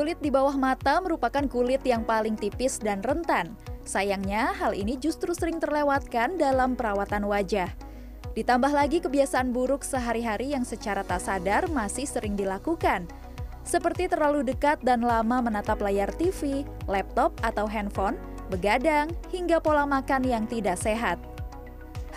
Kulit di bawah mata merupakan kulit yang paling tipis dan rentan. Sayangnya, hal ini justru sering terlewatkan dalam perawatan wajah. Ditambah lagi kebiasaan buruk sehari-hari yang secara tak sadar masih sering dilakukan, seperti terlalu dekat dan lama menatap layar TV, laptop, atau handphone, begadang, hingga pola makan yang tidak sehat.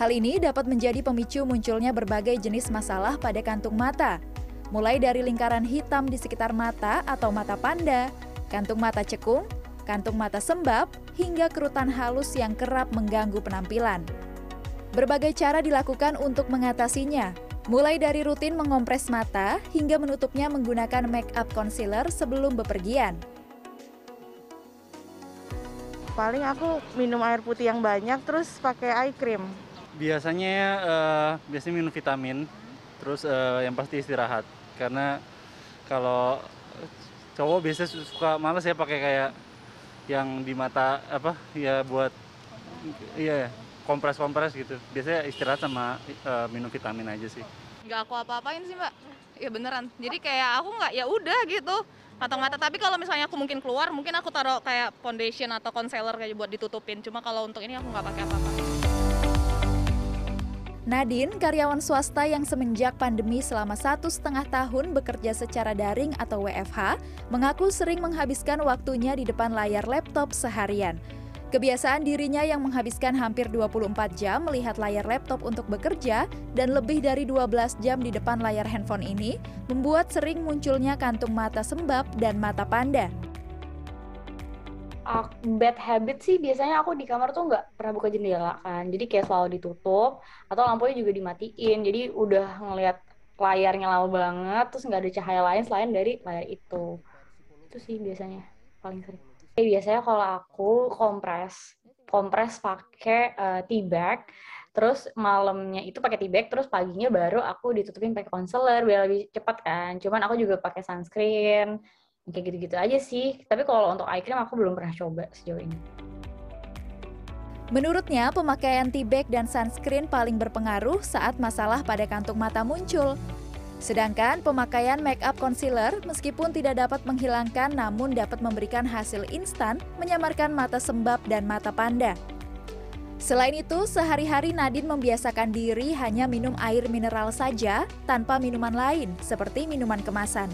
Hal ini dapat menjadi pemicu munculnya berbagai jenis masalah pada kantung mata, mulai dari lingkaran hitam di sekitar mata atau mata panda, kantung mata cekung, kantung mata sembab, hingga kerutan halus yang kerap mengganggu penampilan. Berbagai cara dilakukan untuk mengatasinya, mulai dari rutin mengompres mata hingga menutupnya menggunakan make up concealer sebelum bepergian. Paling aku minum air putih yang banyak terus pakai eye cream. Biasanya uh, biasanya minum vitamin, terus uh, yang pasti istirahat. Karena kalau cowok biasanya suka males ya pakai kayak yang di mata apa ya buat iya kompres kompres gitu. Biasanya istirahat sama uh, minum vitamin aja sih. Nggak aku apa-apain sih mbak. Ya beneran. Jadi kayak aku nggak ya udah gitu. Mata-mata tapi kalau misalnya aku mungkin keluar mungkin aku taruh kayak foundation atau concealer kayak buat ditutupin. Cuma kalau untuk ini aku nggak pakai apa-apa Nadine, karyawan swasta yang semenjak pandemi selama satu setengah tahun bekerja secara daring atau WFH, mengaku sering menghabiskan waktunya di depan layar laptop seharian. Kebiasaan dirinya yang menghabiskan hampir 24 jam melihat layar laptop untuk bekerja dan lebih dari 12 jam di depan layar handphone ini membuat sering munculnya kantung mata sembab dan mata panda bad habit sih biasanya aku di kamar tuh nggak pernah buka jendela kan. Jadi kayak selalu ditutup atau lampunya juga dimatiin. Jadi udah ngelihat layarnya lama banget terus nggak ada cahaya lain selain dari layar itu. Itu sih biasanya paling sering. Eh, biasanya kalau aku kompres kompres pakai uh, tea bag terus malamnya itu pakai tea bag terus paginya baru aku ditutupin pakai concealer biar lebih cepat kan. Cuman aku juga pakai sunscreen kayak gitu-gitu aja sih tapi kalau untuk eye cream aku belum pernah coba sejauh ini Menurutnya, pemakaian tea bag dan sunscreen paling berpengaruh saat masalah pada kantung mata muncul. Sedangkan pemakaian make up concealer meskipun tidak dapat menghilangkan namun dapat memberikan hasil instan menyamarkan mata sembab dan mata panda. Selain itu, sehari-hari Nadine membiasakan diri hanya minum air mineral saja tanpa minuman lain seperti minuman kemasan.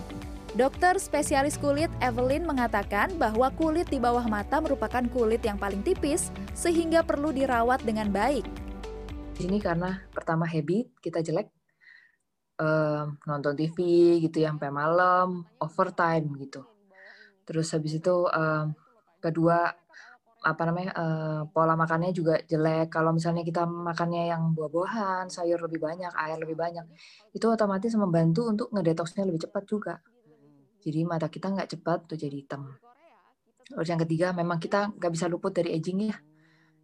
Dokter spesialis kulit Evelyn mengatakan bahwa kulit di bawah mata merupakan kulit yang paling tipis sehingga perlu dirawat dengan baik. Ini karena pertama habit kita jelek um, nonton TV gitu ya sampai malam, overtime gitu. Terus habis itu um, kedua apa namanya uh, pola makannya juga jelek. Kalau misalnya kita makannya yang buah-buahan, sayur lebih banyak, air lebih banyak, itu otomatis membantu untuk ngedetoksnya lebih cepat juga. Jadi mata kita nggak cepat tuh jadi hitam. Terus yang ketiga, memang kita nggak bisa luput dari aging ya.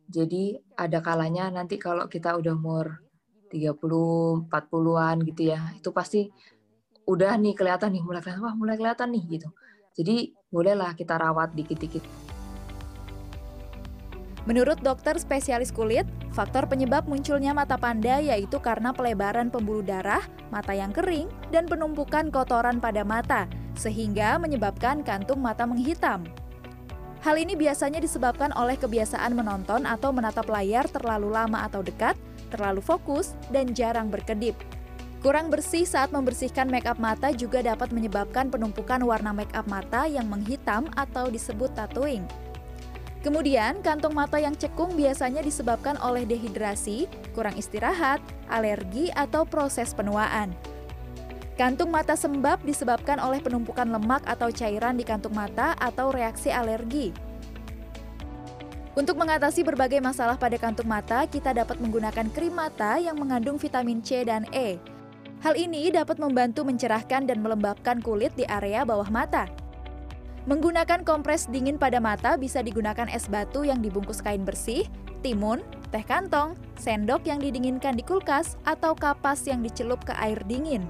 Jadi ada kalanya nanti kalau kita udah umur 30, 40-an gitu ya, itu pasti udah nih kelihatan nih, mulai kelihatan, wah mulai kelihatan nih gitu. Jadi bolehlah kita rawat dikit-dikit. Menurut dokter spesialis kulit, faktor penyebab munculnya mata panda yaitu karena pelebaran pembuluh darah, mata yang kering, dan penumpukan kotoran pada mata, sehingga menyebabkan kantung mata menghitam. Hal ini biasanya disebabkan oleh kebiasaan menonton atau menatap layar terlalu lama atau dekat, terlalu fokus, dan jarang berkedip. Kurang bersih saat membersihkan make up mata juga dapat menyebabkan penumpukan warna make up mata yang menghitam atau disebut tattooing. Kemudian, kantong mata yang cekung biasanya disebabkan oleh dehidrasi, kurang istirahat, alergi, atau proses penuaan. Kantung mata sembab disebabkan oleh penumpukan lemak atau cairan di kantung mata atau reaksi alergi. Untuk mengatasi berbagai masalah pada kantung mata, kita dapat menggunakan krim mata yang mengandung vitamin C dan E. Hal ini dapat membantu mencerahkan dan melembabkan kulit di area bawah mata. Menggunakan kompres dingin pada mata bisa digunakan es batu yang dibungkus kain bersih, timun, teh kantong, sendok yang didinginkan di kulkas, atau kapas yang dicelup ke air dingin.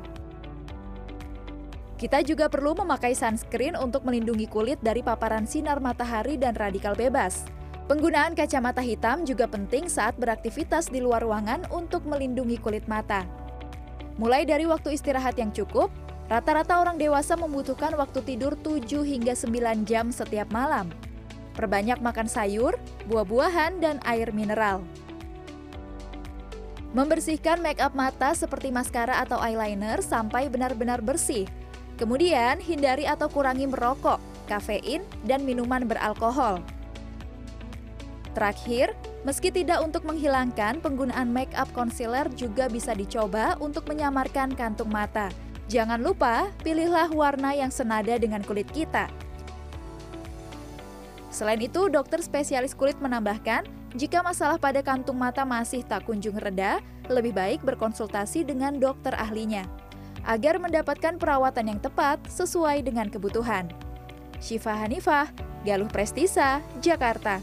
Kita juga perlu memakai sunscreen untuk melindungi kulit dari paparan sinar matahari dan radikal bebas. Penggunaan kacamata hitam juga penting saat beraktivitas di luar ruangan untuk melindungi kulit mata. Mulai dari waktu istirahat yang cukup, Rata-rata orang dewasa membutuhkan waktu tidur 7 hingga 9 jam setiap malam. Perbanyak makan sayur, buah-buahan, dan air mineral. Membersihkan make up mata seperti maskara atau eyeliner sampai benar-benar bersih. Kemudian, hindari atau kurangi merokok, kafein, dan minuman beralkohol. Terakhir, meski tidak untuk menghilangkan, penggunaan make up concealer juga bisa dicoba untuk menyamarkan kantung mata. Jangan lupa, pilihlah warna yang senada dengan kulit kita. Selain itu, dokter spesialis kulit menambahkan, jika masalah pada kantung mata masih tak kunjung reda, lebih baik berkonsultasi dengan dokter ahlinya agar mendapatkan perawatan yang tepat sesuai dengan kebutuhan. Syifa Hanifah, Galuh Prestisa, Jakarta.